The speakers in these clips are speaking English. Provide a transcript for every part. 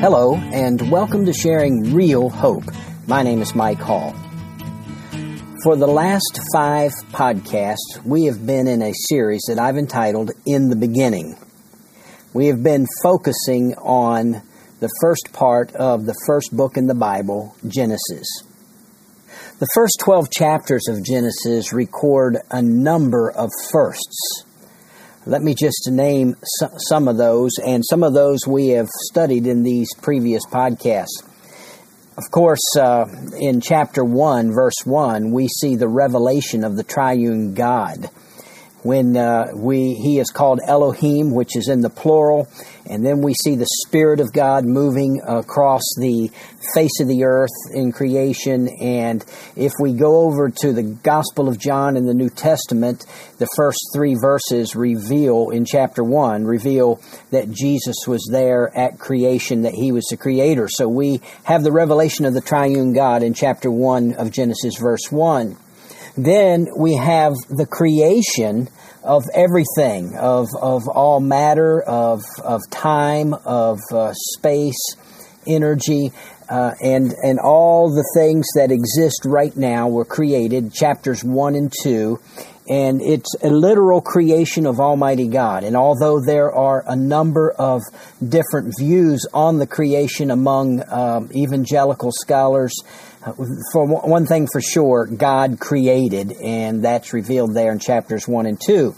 Hello, and welcome to Sharing Real Hope. My name is Mike Hall. For the last five podcasts, we have been in a series that I've entitled In the Beginning. We have been focusing on the first part of the first book in the Bible, Genesis. The first 12 chapters of Genesis record a number of firsts. Let me just name some of those, and some of those we have studied in these previous podcasts. Of course, uh, in chapter 1, verse 1, we see the revelation of the triune God when uh, we he is called Elohim, which is in the plural, and then we see the Spirit of God moving across the face of the earth in creation. And if we go over to the Gospel of John in the New Testament, the first three verses reveal in chapter one reveal that Jesus was there at creation, that he was the creator. So we have the revelation of the triune God in chapter one of Genesis, verse one. Then we have the creation of everything, of, of all matter, of, of time, of uh, space, energy, uh, and, and all the things that exist right now were created, chapters 1 and 2. And it's a literal creation of Almighty God. And although there are a number of different views on the creation among um, evangelical scholars, for one thing for sure, God created, and that's revealed there in chapters 1 and 2.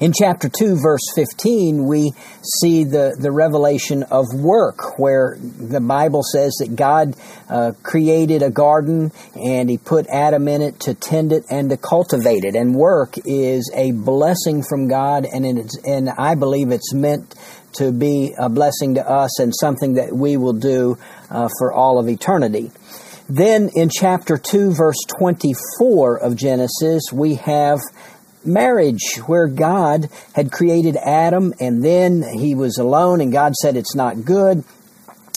In chapter 2, verse 15, we see the, the revelation of work, where the Bible says that God uh, created a garden and He put Adam in it to tend it and to cultivate it. And work is a blessing from God, and, it's, and I believe it's meant to be a blessing to us and something that we will do uh, for all of eternity. Then in chapter 2, verse 24 of Genesis, we have marriage where God had created Adam and then he was alone and God said it's not good.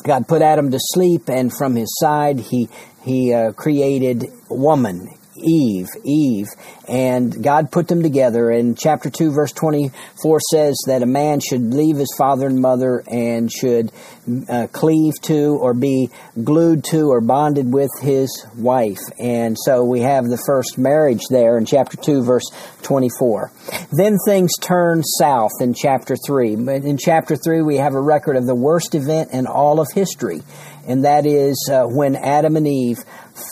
God put Adam to sleep and from his side he he uh, created woman Eve, Eve, and God put them together. And chapter 2, verse 24 says that a man should leave his father and mother and should uh, cleave to or be glued to or bonded with his wife. And so we have the first marriage there in chapter 2, verse 24. Then things turn south in chapter 3. In chapter 3, we have a record of the worst event in all of history, and that is uh, when Adam and Eve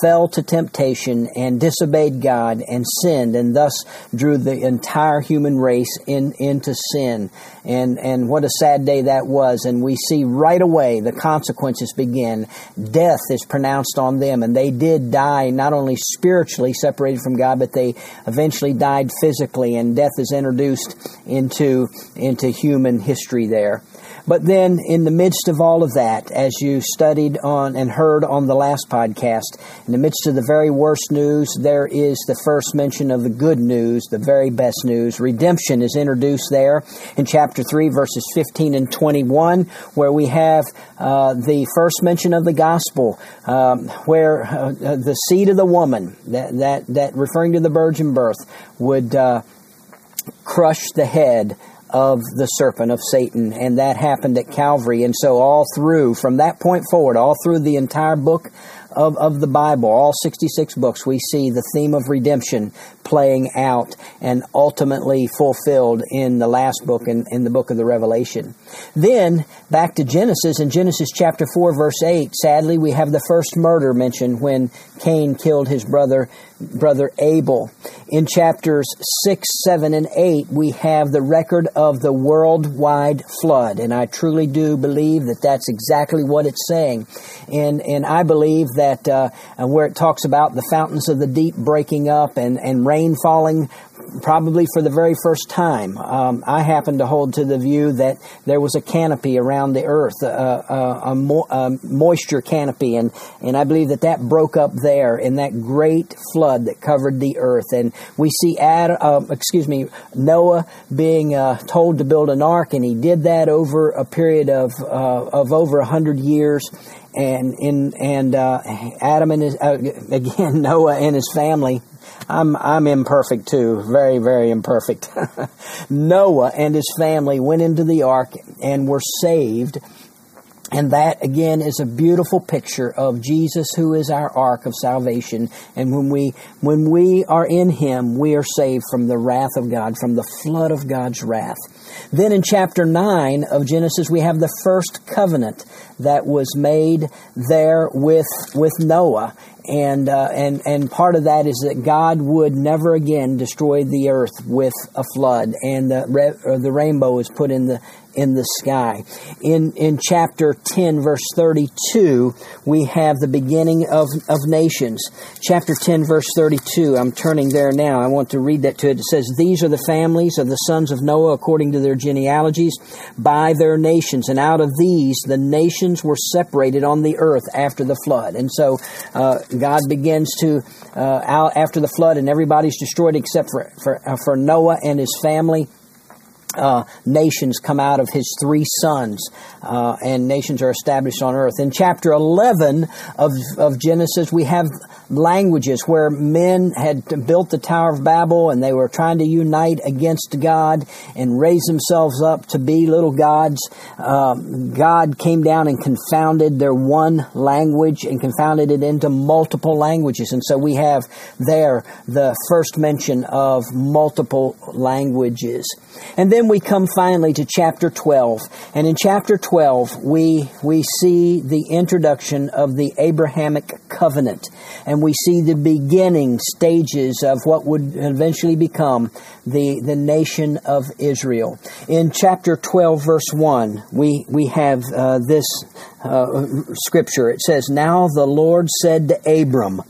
fell to temptation and disobeyed God and sinned, and thus drew the entire human race in, into sin. And, and what a sad day that was. And we see right away the consequences begin. Death is pronounced on them, and they did die not only spiritually separated from God, but they eventually died physically, and death is introduced into, into human history there. But then, in the midst of all of that, as you studied on and heard on the last podcast, in the midst of the very worst news, there is the first mention of the good news, the very best news. Redemption is introduced there in chapter 3, verses 15 and 21, where we have uh, the first mention of the gospel, um, where uh, the seed of the woman, that, that, that referring to the virgin birth, would uh, crush the head of the serpent of Satan, and that happened at Calvary. And so, all through, from that point forward, all through the entire book of, of the Bible, all 66 books, we see the theme of redemption playing out and ultimately fulfilled in the last book, in, in the book of the Revelation. Then, back to Genesis, in Genesis chapter 4, verse 8, sadly, we have the first murder mentioned when Cain killed his brother, brother Abel. In chapters 6, 7, and 8, we have the record of the worldwide flood, and I truly do believe that that's exactly what it's saying. And, and I believe that uh, where it talks about the fountains of the deep breaking up and, and rain falling probably for the very first time. Um, I happen to hold to the view that there was a canopy around the earth, uh, uh, a, mo- a, moisture canopy, and, and I believe that that broke up there in that great flood that covered the earth. And we see Ad, uh, excuse me, Noah being uh, told to build an ark, and he did that over a period of uh, of over a hundred years and in and uh, Adam and his uh, again Noah and his family. I'm I'm imperfect too, very very imperfect. Noah and his family went into the ark and were saved And that again is a beautiful picture of Jesus who is our ark of salvation. And when we, when we are in Him, we are saved from the wrath of God, from the flood of God's wrath. Then in chapter 9 of Genesis, we have the first covenant that was made there with, with Noah and uh, and and part of that is that God would never again destroy the earth with a flood, and the re- the rainbow is put in the in the sky. In, in chapter 10, verse 32, we have the beginning of, of nations. Chapter 10, verse 32, I'm turning there now. I want to read that to it. It says, These are the families of the sons of Noah according to their genealogies by their nations. And out of these, the nations were separated on the earth after the flood. And so uh, God begins to, uh, out after the flood, and everybody's destroyed except for, for, uh, for Noah and his family uh, nations come out of his three sons, uh, and nations are established on earth. In chapter 11 of, of Genesis, we have languages where men had built the Tower of Babel and they were trying to unite against God and raise themselves up to be little gods. Uh, God came down and confounded their one language and confounded it into multiple languages. And so we have there the first mention of multiple languages. And then we come finally to chapter 12. And in chapter 12, we, we see the introduction of the Abrahamic covenant. And we see the beginning stages of what would eventually become the, the nation of Israel. In chapter 12, verse 1, we, we have uh, this uh, scripture. It says, Now the Lord said to Abram,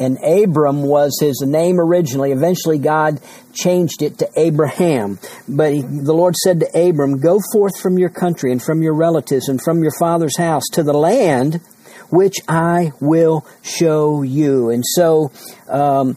and Abram was his name originally. Eventually, God changed it to Abraham. But he, the Lord said to Abram, Go forth from your country and from your relatives and from your father's house to the land which I will show you. And so, um,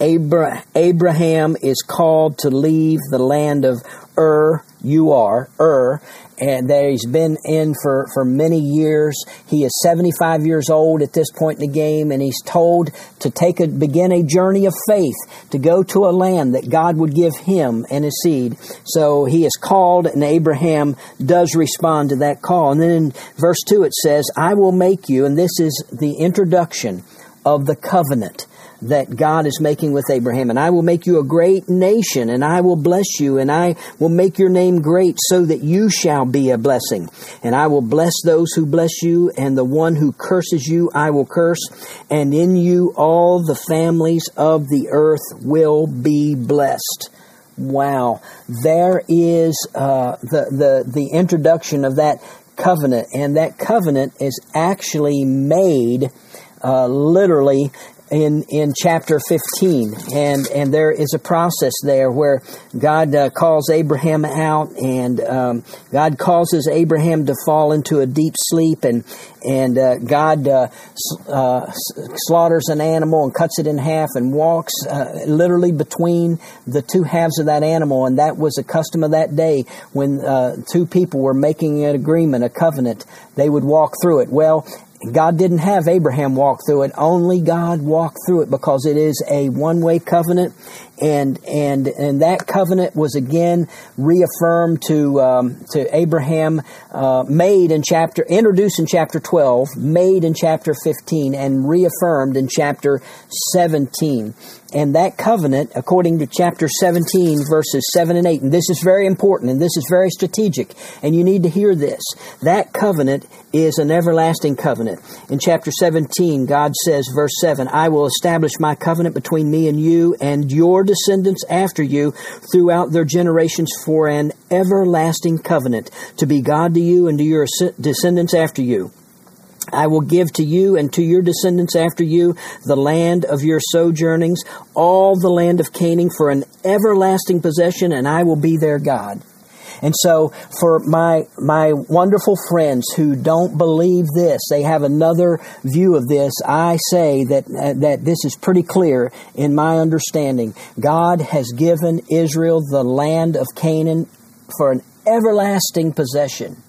Abra- Abraham is called to leave the land of Ur, you are, Ur, and that he's been in for, for many years. He is 75 years old at this point in the game, and he's told to take a, begin a journey of faith to go to a land that God would give him and his seed. So he is called, and Abraham does respond to that call. And then in verse 2 it says, I will make you, and this is the introduction of the covenant that God is making with Abraham. And I will make you a great nation, and I will bless you, and I will make your name great, so that you shall be a blessing. And I will bless those who bless you, and the one who curses you I will curse, and in you all the families of the earth will be blessed. Wow, there is uh, the the the introduction of that covenant, and that covenant is actually made uh, literally in in chapter 15 and and there is a process there where God uh, calls Abraham out and um, God causes Abraham to fall into a deep sleep and and uh, God uh, uh slaughters an animal and cuts it in half and walks uh, literally between the two halves of that animal. And that was a custom of that day when uh, two people were making an agreement a covenant. They would walk through it. Well God didn't have Abraham walk through it. Only God walked through it because it is a one-way covenant, and and and that covenant was again reaffirmed to um, to Abraham, uh, made in chapter introduced in chapter twelve, made in chapter fifteen, and reaffirmed in chapter seventeen. And that covenant, according to chapter 17, verses 7 and 8, and this is very important and this is very strategic, and you need to hear this. That covenant is an everlasting covenant. In chapter 17, God says, verse 7, I will establish my covenant between me and you and your descendants after you throughout their generations for an everlasting covenant, to be God to you and to your descendants after you. I will give to you and to your descendants after you the land of your sojournings, all the land of Canaan for an everlasting possession, and I will be their God. And so, for my my wonderful friends who don't believe this, they have another view of this. I say that uh, that this is pretty clear in my understanding. God has given Israel the land of Canaan for an everlasting possession.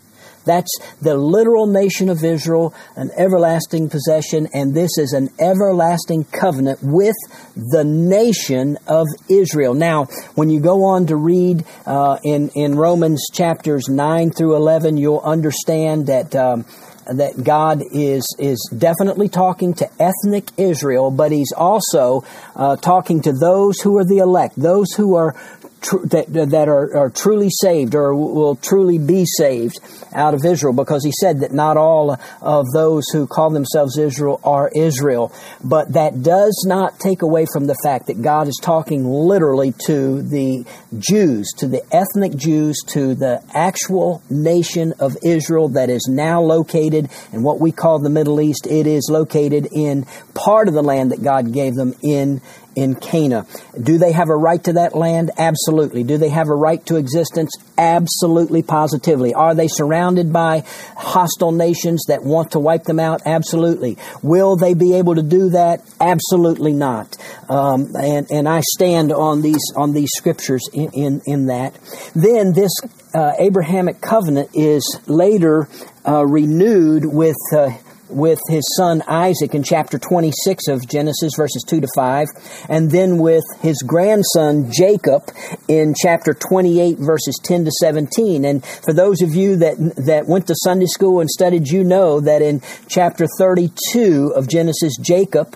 That's the literal nation of Israel, an everlasting possession, and this is an everlasting covenant with the nation of Israel. Now, when you go on to read uh, in in Romans chapters nine through eleven, you'll understand that. Um, that God is is definitely talking to ethnic Israel, but He's also uh, talking to those who are the elect, those who are tr- that, that are, are truly saved or will truly be saved out of Israel because he said that not all of those who call themselves Israel are Israel. But that does not take away from the fact that God is talking literally to the Jews, to the ethnic Jews, to the actual nation of Israel that is now located in what we call the Middle East. It is located in part of the land that God gave them in in Canaan. Do they have a right to that land? Absolutely. Do they have a right to existence? Absolutely, positively. Are they surrounded by hostile nations that want to wipe them out? Absolutely. Will they be able to do that? Absolutely not. Um, and, and I stand on these on these scriptures in, in, in that. Then this uh, Abrahamic covenant is later uh, renewed with. Uh, with his son Isaac in chapter 26 of Genesis, verses 2 to 5, and then with his grandson Jacob in chapter 28, verses 10 to 17. And for those of you that, that went to Sunday school and studied, you know that in chapter 32 of Genesis, Jacob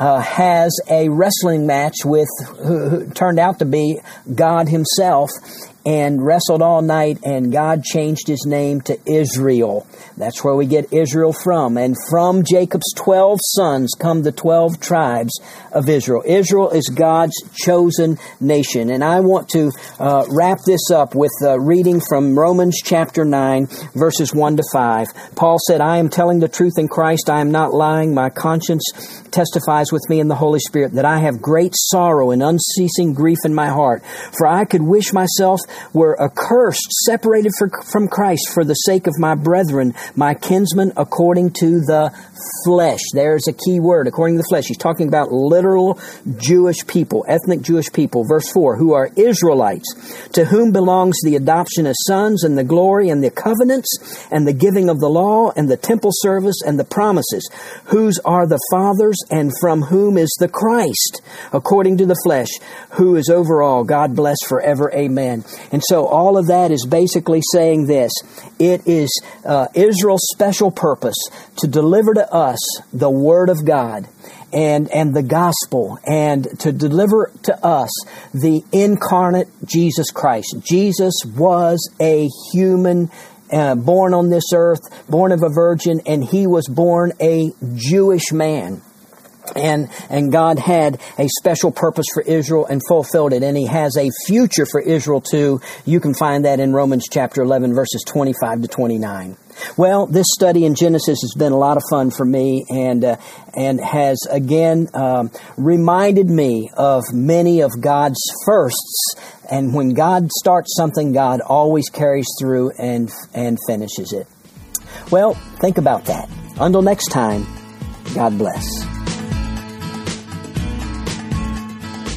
uh, has a wrestling match with who, who, turned out to be God Himself and wrestled all night, and God changed his name to Israel. That's where we get Israel from. And from Jacob's 12 sons come the 12 tribes of Israel. Israel is God's chosen nation. And I want to uh, wrap this up with uh, reading from Romans chapter 9, verses 1 to 5. Paul said, I am telling the truth in Christ. I am not lying. My conscience testifies with me in the Holy Spirit that I have great sorrow and unceasing grief in my heart. For I could wish myself were accursed, separated for, from Christ for the sake of my brethren, my kinsmen according to the flesh. There's a key word, according to the flesh. He's talking about literal Jewish people, ethnic Jewish people. Verse 4, who are Israelites, to whom belongs the adoption as sons and the glory and the covenants and the giving of the law and the temple service and the promises, whose are the fathers and from whom is the Christ, according to the flesh, who is over all. God bless forever. Amen. And so all of that is basically saying this. It is uh, Israel's special purpose to deliver to us the Word of God and, and the gospel and to deliver to us the incarnate Jesus Christ. Jesus was a human uh, born on this earth, born of a virgin, and he was born a Jewish man and and God had a special purpose for Israel and fulfilled it and he has a future for Israel too. You can find that in Romans chapter 11 verses 25 to 29 well this study in Genesis has been a lot of fun for me and uh, and has again um, reminded me of many of God's firsts and when God starts something God always carries through and and finishes it. Well think about that. Until next time God bless